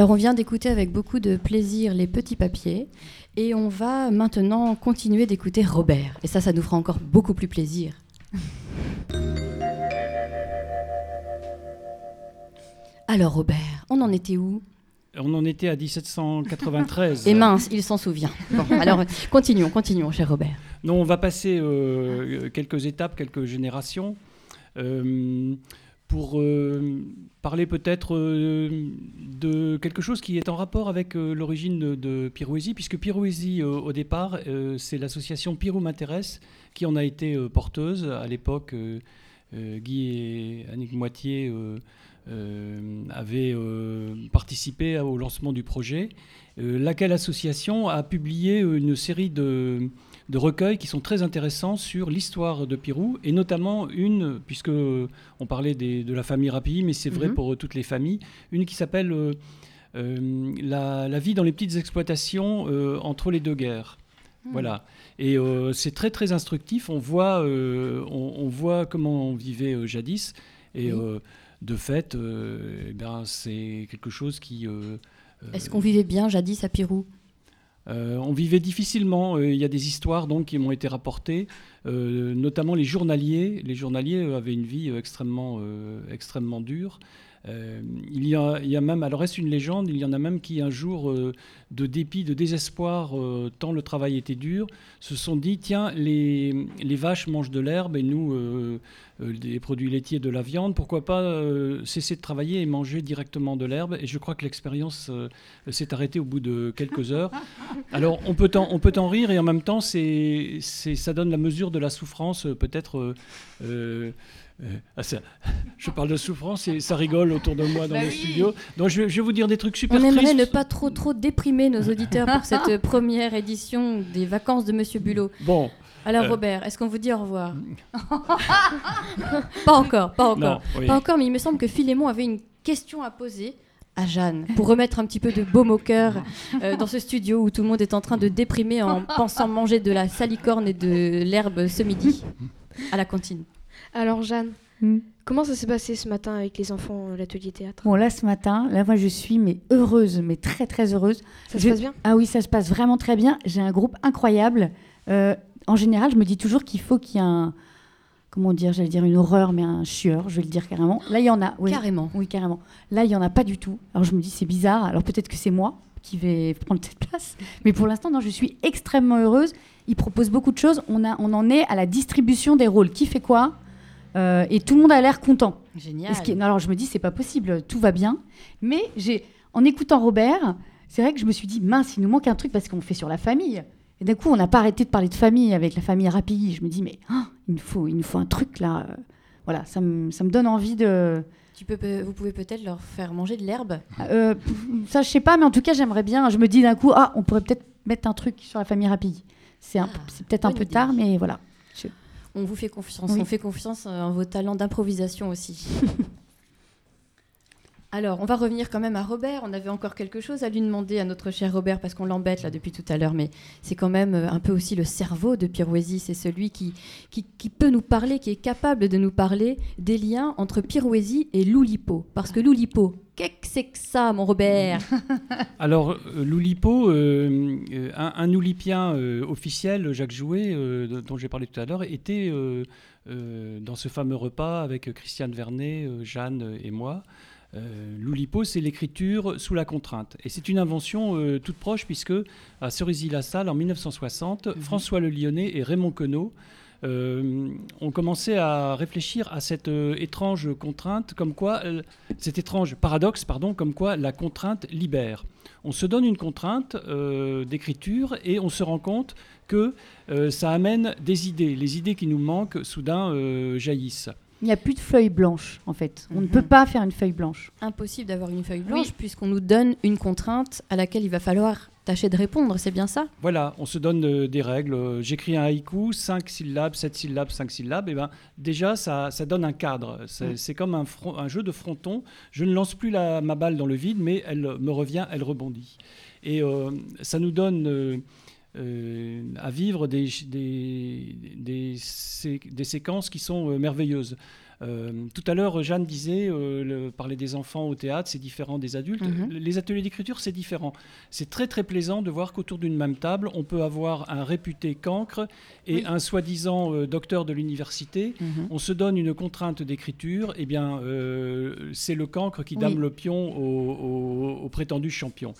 Alors on vient d'écouter avec beaucoup de plaisir les petits papiers et on va maintenant continuer d'écouter Robert. Et ça, ça nous fera encore beaucoup plus plaisir. Alors Robert, on en était où? On en était à 1793. Et mince, il s'en souvient. Bon, alors continuons, continuons, cher Robert. Non, on va passer euh, quelques étapes, quelques générations, euh, pour euh, parler peut-être euh, de quelque chose qui est en rapport avec euh, l'origine de, de Pirouésie, puisque Pirouésie, au départ, c'est l'association Pirou m'intéresse qui en a été porteuse à l'époque. Guy et Annick Moitié avaient participé au lancement du projet, laquelle association a publié une série de, de recueils qui sont très intéressants sur l'histoire de Pirou, et notamment une, puisque on parlait des- de la famille Rapilly, mais c'est vrai Mhm. pour euh, toutes les familles, une qui s'appelle euh, euh, la, la vie dans les petites exploitations euh, entre les deux guerres. Voilà. Et c'est très très instructif. On voit, on, on voit comment on vivait jadis. Et Oui. de fait, eh ben, c'est quelque chose qui. Est-ce qu'on vivait bien jadis à Pirou on vivait difficilement. Euh, Il y a des histoires donc qui m'ont été rapportées, euh, notamment les journaliers. Les journaliers euh, avaient une vie euh, extrêmement, euh, extrêmement dure. Euh, il, y a, il y a même, alors est-ce une légende? Il y en a même qui un jour, euh, de dépit, de désespoir, euh, tant le travail était dur, se sont dit tiens, les, les vaches mangent de l'herbe et nous, euh, euh, des produits laitiers, de la viande, pourquoi pas euh, cesser de travailler et manger directement de l'herbe? Et je crois que l'expérience euh, s'est arrêtée au bout de quelques heures. Alors, on peut en, on peut en rire et en même temps, c'est, ça donne la mesure de la souffrance, euh, peut-être. euh, euh, euh, ah, ça- je parle de souffrance et ça rigole autour de moi dans Bah le oui. studio. Donc, je vais, je vais vous dire des trucs super On aimerait tristes. ne pas trop trop déprimer nos auditeurs pour cette première édition des vacances de Monsieur Bulot. Bon, Alors Euh. Robert, est-ce qu'on vous dit au revoir? Pas encore, pas encore. non, oui. Pas encore, mais il me semble que Philémon avait une question à poser à Jeanne pour remettre un petit peu de baume au cœur euh, dans ce studio où tout le monde est en train de déprimer en pensant manger de la salicorne et de l'herbe ce midi à la cantine. Alors Jeanne, Hmm. comment ça s'est passé ce matin avec les enfants, l'atelier théâtre? Bon, là, ce matin, là, moi, je suis mais heureuse, mais très, très heureuse. Ça se passe bien? Ah oui, ça se passe vraiment très bien. J'ai un groupe incroyable. Euh, en général, je me dis toujours qu'il faut qu'il y ait un. Comment dire J'allais dire une horreur, mais un chieur, je vais le dire carrément. Là, il y en a. Oui, Carrément. oui carrément. Là, il n'y en a pas du tout. Alors, je me dis, c'est bizarre. Alors, peut-être que c'est moi qui vais prendre cette place. Mais pour l'instant, non, je suis extrêmement heureuse. Ils proposent beaucoup de choses. On, a, on en est à la distribution des rôles. Qui fait quoi? Euh, Et tout le monde a l'air content. Génial. Est- non, alors je me dis, c'est pas possible, tout va bien. Mais j'ai, en écoutant Robert, c'est vrai que je me suis dit, mince, il nous manque un truc parce qu'on fait sur la famille. Et d'un coup, on n'a pas arrêté de parler de famille avec la famille Rapilly. Je me dis, mais ah, il, nous faut, il nous faut un truc là. Euh, Voilà, ça me, ça me donne envie de. Tu peux, vous pouvez peut-être leur faire manger de l'herbe. Euh, ça, je sais pas, mais en tout cas, j'aimerais bien. Je me dis d'un coup, ah, on pourrait peut-être mettre un truc sur la famille Rapilly. C'est, Ah, c'est peut-être un peu idée. tard, mais voilà. On vous fait confiance. Oui. On fait confiance euh, en vos talents d'improvisation aussi. Alors, on va revenir quand même à Robert. On avait encore quelque chose à lui demander à notre cher Robert parce qu'on l'embête là depuis tout à l'heure, mais c'est quand même euh, un peu aussi le cerveau de Pirouésie. C'est celui qui, qui, qui peut nous parler, qui est capable de nous parler des liens entre Pirouésie et Loulipo. Parce que Loulipo, qu'est-ce que c'est que ça, mon Robert? Alors, euh, l'Oulipo, euh, un, un Oulipien euh, officiel, Jacques Jouet, euh, dont j'ai parlé tout à l'heure, était dans ce fameux repas avec Christiane Vernet, Jeanne et moi. Euh, L'Oulipo, c'est l'écriture sous la contrainte. Et c'est une invention euh, toute proche, puisque à Cerisy-la-Salle, en 1960, François Le Lyonnais et Raymond Queneau euh, ont commencé à réfléchir à cette étrange contrainte, comme quoi, cet étrange paradoxe, pardon, comme quoi la contrainte libère. On se donne une contrainte d'écriture et on se rend compte que ça amène des idées. Les idées qui nous manquent, soudain, jaillissent. Il n'y a plus de feuille blanche, en fait. On ne Mhm. peut pas faire une feuille blanche. Impossible d'avoir une feuille blanche puisqu'on nous donne une contrainte à laquelle il va falloir tâcher de répondre. C'est bien ça? Voilà, on se donne euh, des règles. Euh, J'écris un haïku, 5 syllabes, 7 syllabes, 5 syllabes. Et ben, déjà, ça, ça donne un cadre. C'est comme un, jeu de fronton. Je ne lance plus la- ma balle dans le vide, mais elle me revient, elle rebondit. Et euh, ça nous donne euh, euh, à vivre des, des, des, sé- des séquences qui sont euh, merveilleuses. Euh, tout à l'heure, Jeanne disait, le- parler des enfants au théâtre, c'est différent des adultes. Mhm. Les ateliers d'écriture, c'est différent. C'est très très plaisant de voir qu'autour d'une même table, on peut avoir un réputé cancre et Oui. un soi-disant docteur de l'université. Mhm. On se donne une contrainte d'écriture, et bien euh, c'est le cancre qui dame le pion au, au- au prétendu champion.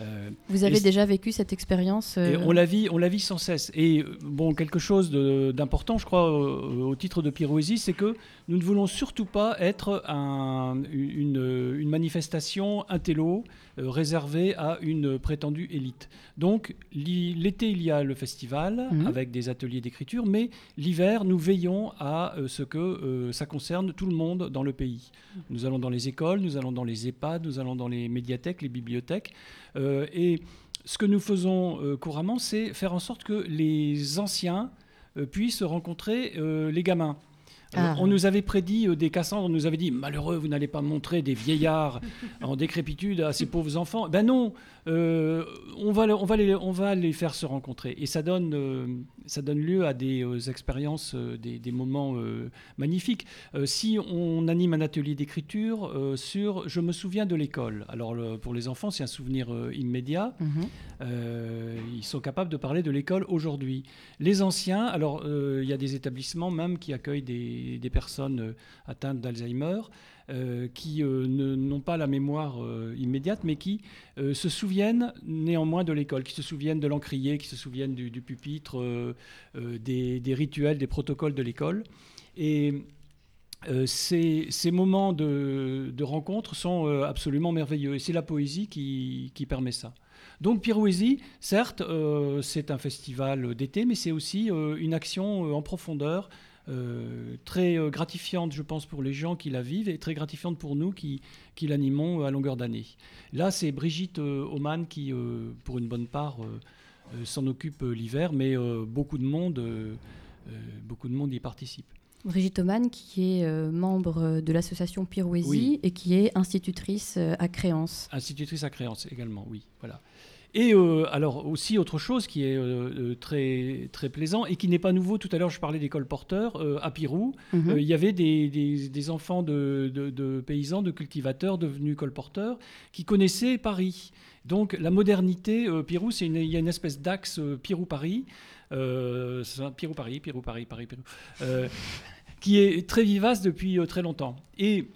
Euh, Vous avez déjà vécu cette expérience euh, et on la vit, on la vit sans cesse. Et euh, bon, quelque chose d'important, je crois, au titre de Pirouésie, c'est que nous ne voulons surtout pas être un- une, une manifestation intello réservée à une prétendue élite. Donc l'été, il y a le festival Mhm. avec des ateliers d'écriture, mais l'hiver, nous veillons à ce que euh, ça concerne tout le monde dans le pays. Nous allons dans les écoles, nous allons dans les EHPAD, nous allons dans les médiathèques, les bibliothèques. Euh, et ce que nous faisons euh, couramment, c'est faire en sorte que les anciens euh, puissent rencontrer euh, les gamins. Euh, Ah. On nous avait prédit euh, des Cassandres, on nous avait dit malheureux, vous n'allez pas montrer des vieillards en décrépitude à ces pauvres enfants. Ben non, euh, on, va, le- on, va les, on va les faire se rencontrer. Et ça donne, euh, ça donne lieu à des euh, expériences, euh, des, des moments euh, magnifiques. Si on anime un atelier d'écriture sur Je me souviens de l'école, alors le- pour les enfants, c'est un souvenir immédiat. Mhm. Ils sont capables de parler de l'école aujourd'hui. Les anciens, alors il y a des établissements même qui accueillent des, des personnes atteintes d'Alzheimer, qui euh, n'ont pas la mémoire euh, immédiate, mais qui euh, se souviennent néanmoins de l'école, qui se souviennent de l'encrier, qui se souviennent du, pupitre, euh, euh, des, rituels, des protocoles de l'école. Et euh, ces, moments de, rencontre sont euh, absolument merveilleux. Et c'est la poésie qui, permet ça. Donc Pirouésie, certes, euh, c'est un festival d'été, mais c'est aussi euh, une action euh, en profondeur, euh, très euh, gratifiante, je pense, pour les gens qui la vivent, et très gratifiante pour nous qui, qui l'animons à longueur d'année. Là, c'est Brigitte euh, Aumann qui, euh, pour une bonne part, euh, euh, s'en occupe euh, l'hiver, mais euh, beaucoup de monde, euh, euh, beaucoup de monde y participe. Brigitte Oman, qui est euh, membre de l'association Pirouésie Oui. et qui est institutrice euh, à Créance. Institutrice à créance également, oui. Voilà. Et euh, alors aussi autre chose qui est euh, euh, très, très plaisant et qui n'est pas nouveau, tout à l'heure je parlais des colporteurs, euh, à Pirou, Mhm. il y avait des, des- des enfants de, de- de paysans, de cultivateurs devenus colporteurs qui connaissaient Paris. Donc la modernité, Pirou, c'est il y a une espèce d'axe Pirou-Paris, Pirou-Paris, Pirou-Paris, Paris, Pirou, euh, qui est très vivace depuis très longtemps. Et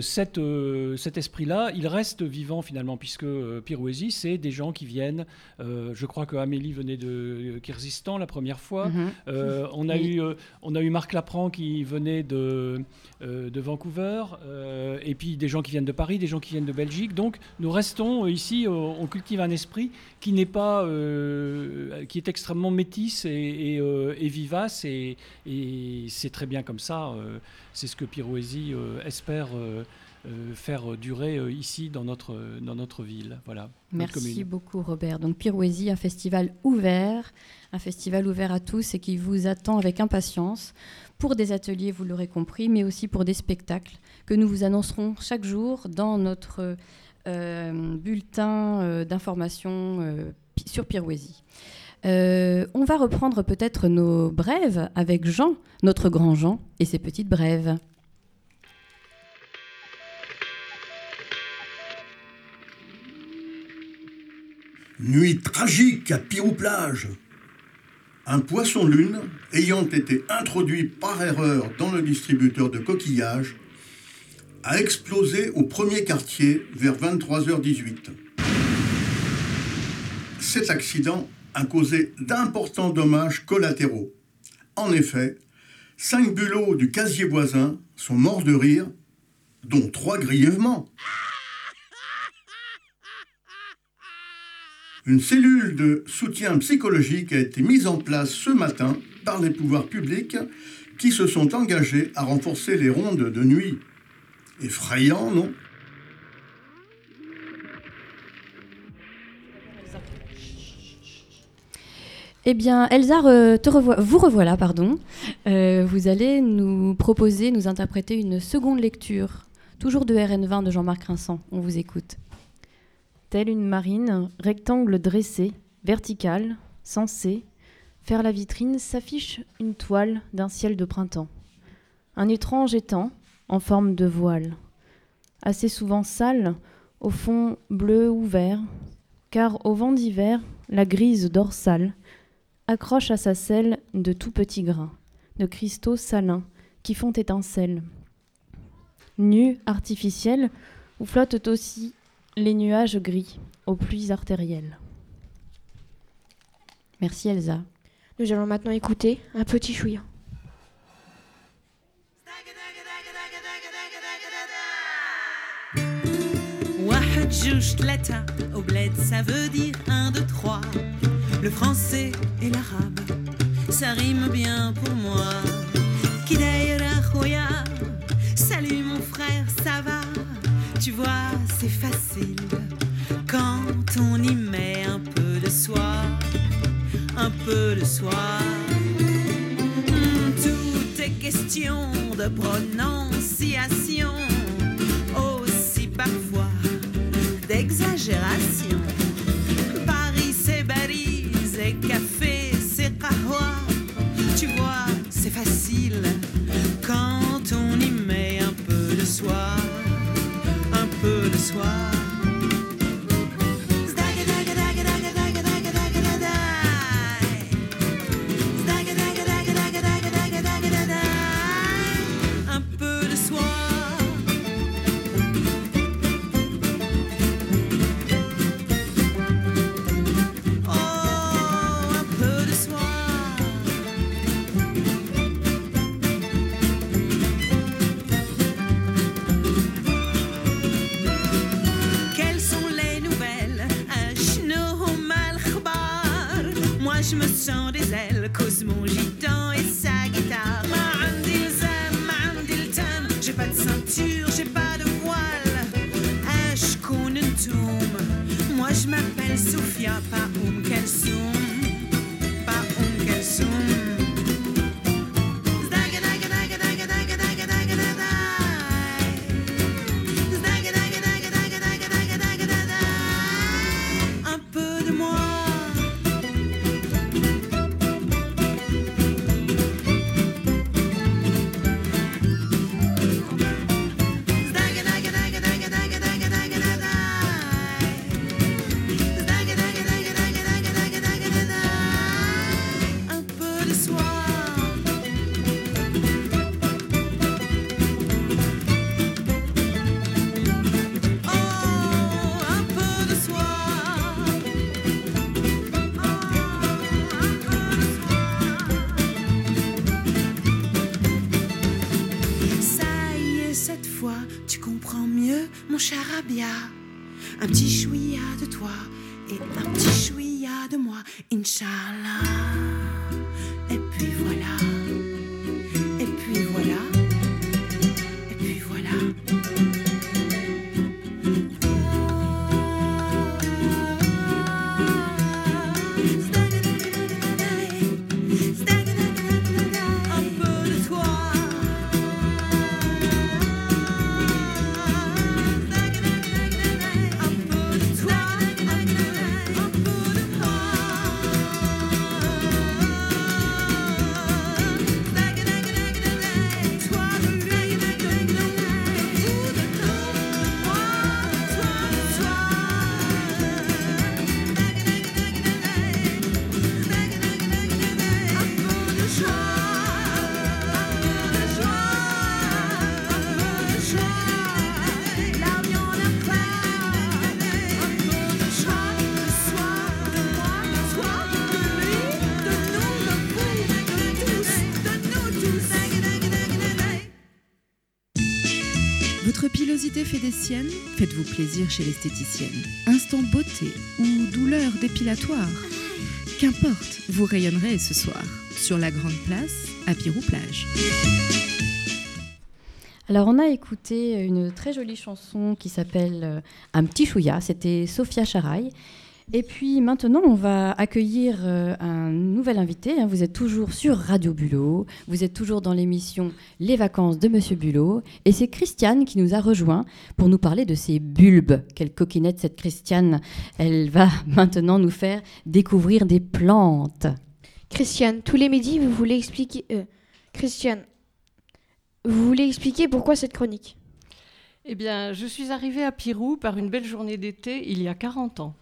cette, euh, cet esprit-là, il reste vivant finalement, puisque euh, Pirouésie, c'est des gens qui viennent. euh, je crois que Amélie venait de euh, Kyrgyzstan la première fois. Mhm. Euh, on, a Oui. eu, euh, on a eu Marc Lapran qui venait de, euh, de Vancouver, euh, et puis des gens qui viennent de Paris, des gens qui viennent de Belgique. Donc nous restons euh, ici, euh, on cultive un esprit qui n'est pas, euh, qui est extrêmement métis et, euh, vivace, et, c'est très bien comme ça. euh, c'est ce que Pirouésie euh, espère faire durer ici dans notre, dans notre ville. Voilà, Merci beaucoup Robert. Donc Pirouésie, un festival ouvert, un festival ouvert à tous et qui vous attend avec impatience pour des ateliers, vous l'aurez compris, mais aussi pour des spectacles que nous vous annoncerons chaque jour dans notre bulletin euh, d'information euh, sur Pirouésie. Euh, on va reprendre peut-être nos brèves avec Jean, notre grand Jean, et ses petites brèves. Nuit tragique à Pirou-Plage. Un poisson-lune, ayant été introduit par erreur dans le distributeur de coquillages, a explosé au premier quartier vers 23h18. Cet accident a causé d'importants dommages collatéraux. En effet, cinq bulots du casier voisin sont morts de rire, dont trois grièvement. Une cellule de soutien psychologique a été mise en place ce matin par les pouvoirs publics qui se sont engagés à renforcer les rondes de nuit. Effrayant, non? Eh bien, Elsa, te revois- vous revoilà, pardon. Euh, vous allez nous proposer, nous interpréter une seconde lecture, toujours de RN20 de Jean-Marc Rinsan. On vous écoute. Telle une marine, rectangle dressé, vertical, censé, faire la vitrine s'affiche une toile d'un ciel de printemps. Un étrange étang, en forme de voile, assez souvent sale, au fond bleu ou vert, car au vent d'hiver, la grise dorsale accroche à sa selle de tout petits grains, de cristaux salins qui font étincelle. Nus, artificiels, où flottent aussi les nuages gris aux pluies artérielles. Merci Elsa. Nous allons maintenant écouter un petit chouïa. Juche latin au bled, ça veut dire un, deux, trois. Le français et l'arabe, ça rime bien pour moi. Kidaïra salut mon frère, ça va? Tu vois, c'est facile quand on y met un peu de soi, un peu de soi. Hmm, Tout est question de prononciation d'exagération. Frilosité fait des siennes Faites-vous plaisir chez l'esthéticienne. Instant beauté ou douleur dépilatoire Qu'importe, vous rayonnerez ce soir sur la grande place à Pirou-Plage. Alors on a écouté une très jolie chanson qui s'appelle euh, Un petit chouïa, c'était Sophia Charaï. Et puis maintenant, on va accueillir euh, un nouvel invité. hein. Vous êtes toujours sur Radio Bulot, vous êtes toujours dans l'émission Les vacances de Monsieur Bulot. Et c'est Christiane qui nous a rejoint pour nous parler de ses bulbes. Quelle coquinette cette Christiane. Elle va maintenant nous faire découvrir des plantes. Christiane, tous les midis, vous voulez expliquer. euh, Christiane, vous voulez expliquer pourquoi cette chronique? Eh bien, je suis arrivée à Pirou par une belle journée d'été il y a 40 ans.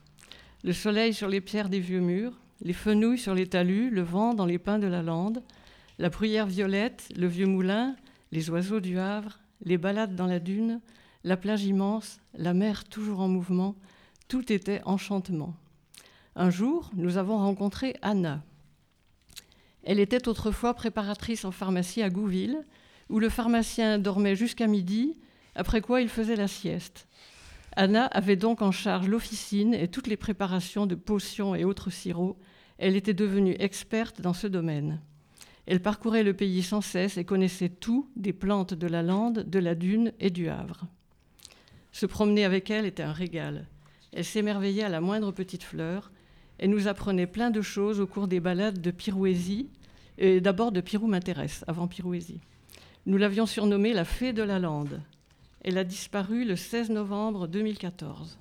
Le soleil sur les pierres des vieux murs, les fenouilles sur les talus, le vent dans les pins de la lande, la bruyère violette, le vieux moulin, les oiseaux du Havre, les balades dans la dune, la plage immense, la mer toujours en mouvement, tout était enchantement. Un jour, nous avons rencontré Anna. Elle était autrefois préparatrice en pharmacie à Gouville, où le pharmacien dormait jusqu'à midi, après quoi il faisait la sieste. Anna avait donc en charge l'officine et toutes les préparations de potions et autres sirops. Elle était devenue experte dans ce domaine. Elle parcourait le pays sans cesse et connaissait tout des plantes de la lande, de la dune et du Havre. Se promener avec elle était un régal. Elle s'émerveillait à la moindre petite fleur. Elle nous apprenait plein de choses au cours des balades de Pirouésie, et d'abord de Pirou m'intéresse, avant Pirouésie. Nous l'avions surnommée la fée de la lande. Elle a disparu le 16 novembre 2014.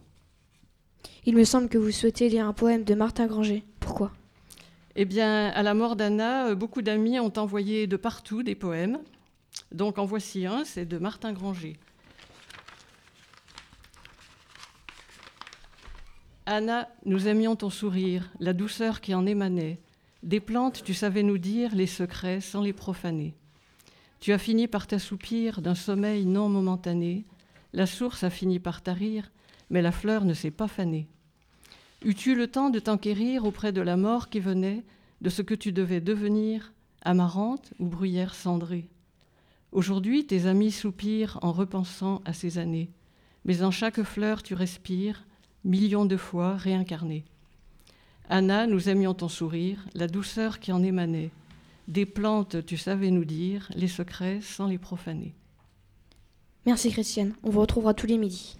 Il me semble que vous souhaitez lire un poème de Martin Granger. Pourquoi? Eh bien, à la mort d'Anna, euh, beaucoup d'amis ont envoyé de partout des poèmes. Donc en voici un, c'est de Martin Granger. Anna, nous aimions ton sourire, la douceur qui en émanait. Des plantes, tu savais nous dire les secrets sans les profaner. Tu as fini par t'assoupir d'un sommeil non momentané. La source a fini par tarir, mais la fleur ne s'est pas fanée. Eus-tu le temps de t'enquérir auprès de la mort qui venait, de ce que tu devais devenir, amarante ou bruyère cendrée? Aujourd'hui, tes amis soupirent en repensant à ces années, mais en chaque fleur tu respires, millions de fois réincarnée. Anna, nous aimions ton sourire, la douceur qui en émanait. Des plantes, tu savais nous dire les secrets sans les profaner. Merci Christiane, on vous retrouvera tous les midis.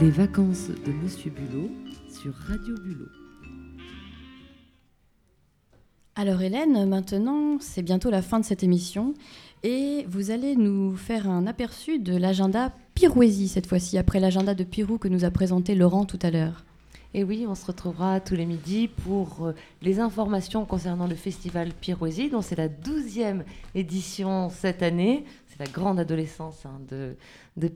Les vacances de Monsieur Bulot sur Radio Bulot. Alors Hélène, maintenant c'est bientôt la fin de cette émission et vous allez nous faire un aperçu de l'agenda Pirouésie cette fois-ci, après l'agenda de Pirou que nous a présenté Laurent tout à l'heure. Et oui, on se retrouvera tous les midis pour euh, les informations concernant le festival Pirouésie, dont c'est la 12e édition cette année. C'est la grande adolescence hein, de, de.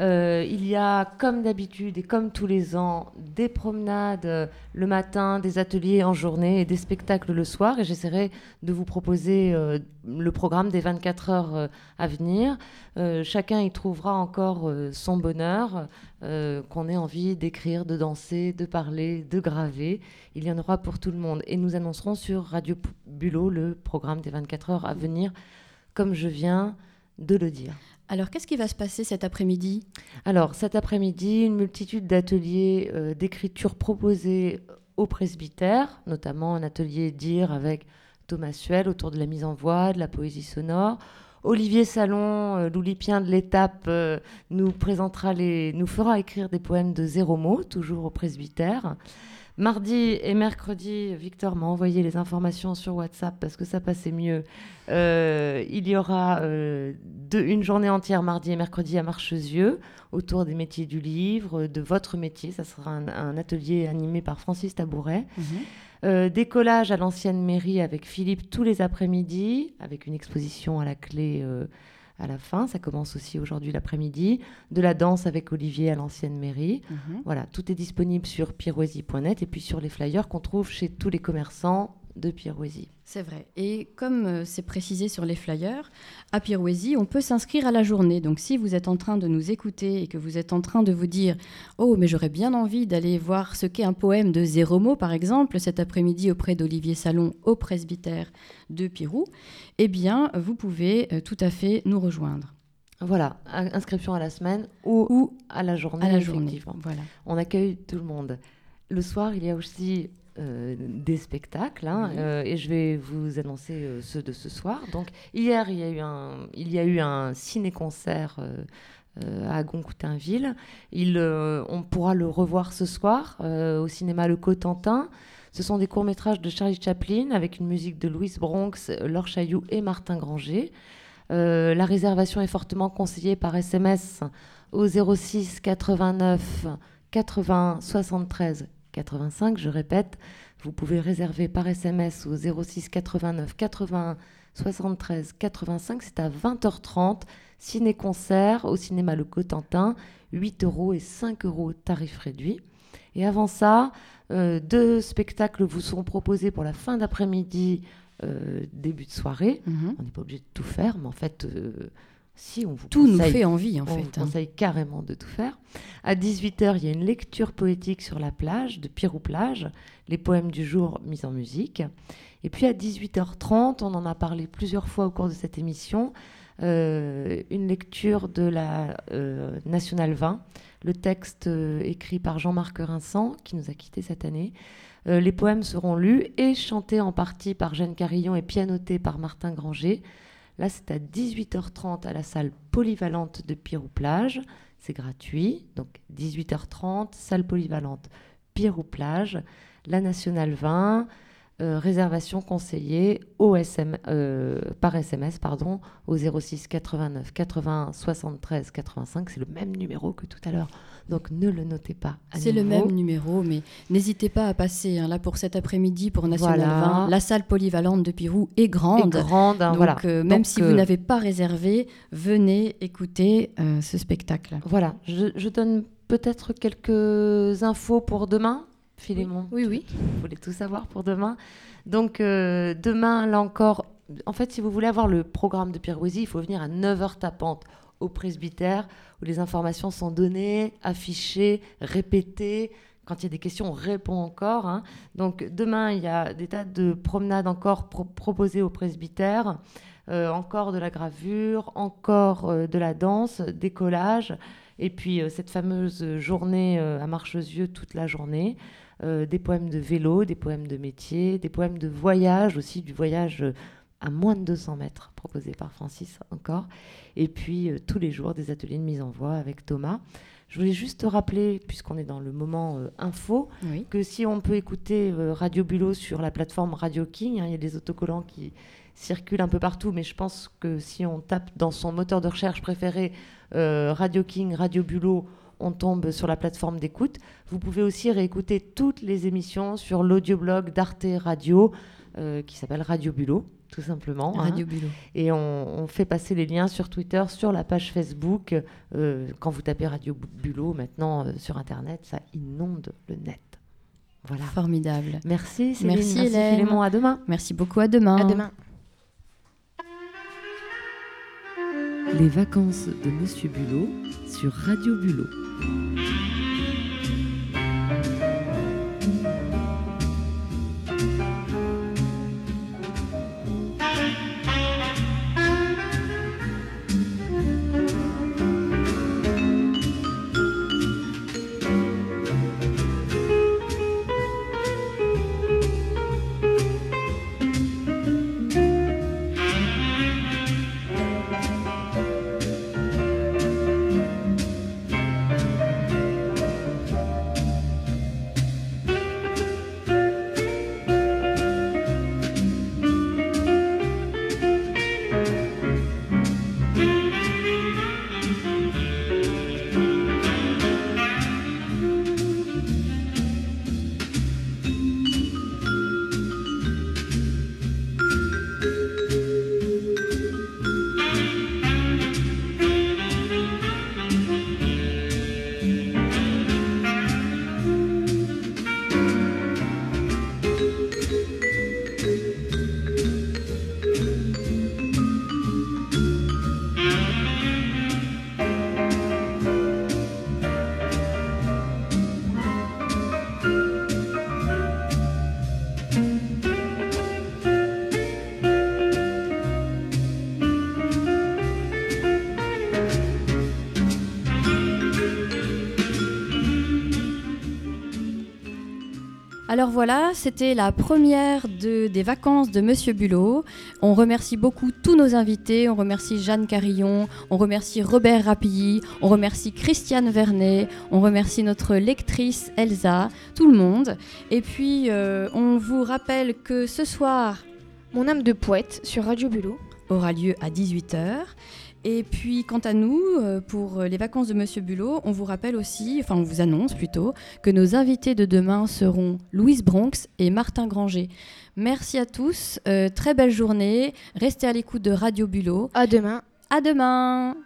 Euh, il y a, comme d'habitude et comme tous les ans, des promenades euh, le matin, des ateliers en journée et des spectacles le soir. Et j'essaierai de vous proposer euh, le programme des 24 heures à venir. Chacun y trouvera encore son bonheur, qu'on ait envie d'écrire, de danser, de parler, de graver. Il y en aura pour tout le monde. Et nous annoncerons sur Radio Bulot le programme des 24 heures à venir, comme je viens de le dire. Alors qu'est-ce qui va se passer cet après-midi? Alors cet après-midi, une multitude d'ateliers euh, d'écriture proposés au presbytère, notamment un atelier dire avec Thomas Suel autour de la mise en voix, de la poésie sonore. Olivier Salon, euh, l'oulipien de l'étape, euh, nous fera écrire des poèmes de zéro mot, toujours au presbytère. Mardi et mercredi, Victor m'a envoyé les informations sur WhatsApp parce que ça passait mieux. Euh, il y aura euh, deux- une journée entière mardi et mercredi à Marchesieux autour des métiers du livre, de votre métier. Ça sera un, un atelier animé par Francis Tabouret. Euh, des collages à l'ancienne mairie avec Philippe tous les après-midi, avec une exposition à la clé euh, à la fin. Ça commence aussi aujourd'hui l'après-midi. De la danse avec Olivier à l'ancienne mairie. Mhm. Voilà, tout est disponible sur pirouésie.net et puis sur les flyers qu'on trouve chez tous les commerçants de Pirouésie. C'est vrai. Et comme euh, c'est précisé sur les flyers, à Pirouésie, on peut s'inscrire à la journée. Donc si vous êtes en train de nous écouter et que vous êtes en train de vous dire Oh, mais j'aurais bien envie d'aller voir ce qu'est un poème de zéro mot, par exemple, cet après-midi auprès d'Olivier Salon au presbytère de Pirou, eh bien, vous pouvez euh, tout à fait nous rejoindre. Voilà, in- inscription à la semaine ou, à la journée. à la journée, voilà. On accueille tout le monde. Le soir, il y a aussi euh, des spectacles hein, euh, et je vais vous annoncer euh, ceux de ce soir. Donc hier, il y a eu un, il y a eu un ciné-concert à Goncoutainville. Il, on pourra le revoir ce soir au cinéma Le Cotentin. Ce sont des courts-métrages de Charlie Chaplin avec une musique de Louis Bronx, Laure Chailloux et Martin Granger. La réservation est fortement conseillée par SMS au 06 89 80 73 85. Je répète, vous pouvez réserver par SMS au 06 89 80 73 85. C'est à 20h30. Ciné-concert au cinéma Le Cotentin. 8 euros et 5 euros tarif réduit. Et avant ça, euh, deux spectacles vous sont proposés pour la fin d'après-midi, euh, début de soirée. Mhm. On n'est pas obligé de tout faire, mais en fait, euh, si on vous Tout nous fait envie, en on fait, vous hein. conseille carrément de tout faire. À 18h, il y a une lecture poétique sur la plage de Pirou Plage, les poèmes du jour mis en musique. Et puis à 18h30, on en a parlé plusieurs fois au cours de cette émission, euh, une lecture de la euh, Nationale 20, le texte euh, écrit par Jean-Marc Rinsan, qui nous a quittés cette année. Euh, les poèmes seront lus et chantés en partie par Jeanne Carillon et pianotés par Martin Granger. Là, c'est à 18h30 à la salle polyvalente de Pirou Plage. C'est gratuit. Donc 18h30, salle polyvalente Pirou Plage, la Nationale 20. Euh, réservation conseillée au SM, euh, par SMS pardon, au 06 89 80 73 85. C'est le même numéro que tout à l'heure. Donc ne le notez pas. C'est le même numéro, mais n'hésitez pas à passer hein, là pour cet après-midi pour National Voilà. 20. La salle polyvalente de Pirou est grande. Est grande, hein, Donc, voilà. euh, même Donc, si vous n'avez pas réservé, venez écouter ce spectacle. Voilà, je, je donne peut-être quelques infos pour demain. Philémon, Oui, oui. vous voulez tout savoir pour demain. Donc euh, demain, là encore, en fait, si vous voulez avoir le programme de Pirouésie, il faut venir à 9h tapante au presbytère, où les informations sont données, affichées, répétées. Quand il y a des questions, on répond encore. hein. Donc demain, il y a des tas de promenades encore pro- proposées au presbytère. Euh, encore de la gravure, encore euh, de la danse, des collages, et puis euh, cette fameuse journée à Marchesieux toute la journée, euh, des poèmes de vélo, des poèmes de métier, des poèmes de voyage aussi, du voyage euh, à moins de 200 mètres proposé par Francis encore, et puis euh, tous les jours des ateliers de mise en voix avec Thomas. Je voulais juste rappeler, puisqu'on est dans le moment euh, info, Oui. que si on peut écouter euh, Radio Bulot sur la plateforme Radio King, hein, il y a des autocollants qui circulent un peu partout, mais je pense que si on tape dans son moteur de recherche préféré Radio King, Radio Bulot, on tombe sur la plateforme d'écoute. Vous pouvez aussi réécouter toutes les émissions sur l'audioblog d'Arte Radio euh, qui s'appelle Radio Bulot, tout simplement. hein. Radio Bulot. Et on, on fait passer les liens sur Twitter, sur la page Facebook. Euh, quand vous tapez Radio Bulot, maintenant euh, sur Internet, ça inonde le net. Voilà. Formidable. Merci Céline, Merci, merci Hélène. Philémon, à demain. Merci beaucoup, à demain. À demain. Les vacances de Monsieur Bulot sur Radio Bulot. Thank you. Alors voilà, c'était la première de, des vacances de Monsieur Bulot. On remercie beaucoup tous nos invités. On remercie Jeanne Carillon, on remercie Robert Rapilly, on remercie Christiane Vernet, on remercie notre lectrice Elsa, tout le monde. Et puis, euh, on vous rappelle que ce soir, Mon âme de poète sur Radio Bulot. aura lieu à 18h. Et puis, quant à nous, euh, pour les vacances de Monsieur Bulot, on vous rappelle aussi, enfin, on vous annonce plutôt, que nos invités de demain seront Louise Bronx et Martin Granger. Merci à tous, euh, très belle journée, restez à l'écoute de Radio Bulot. À demain. À demain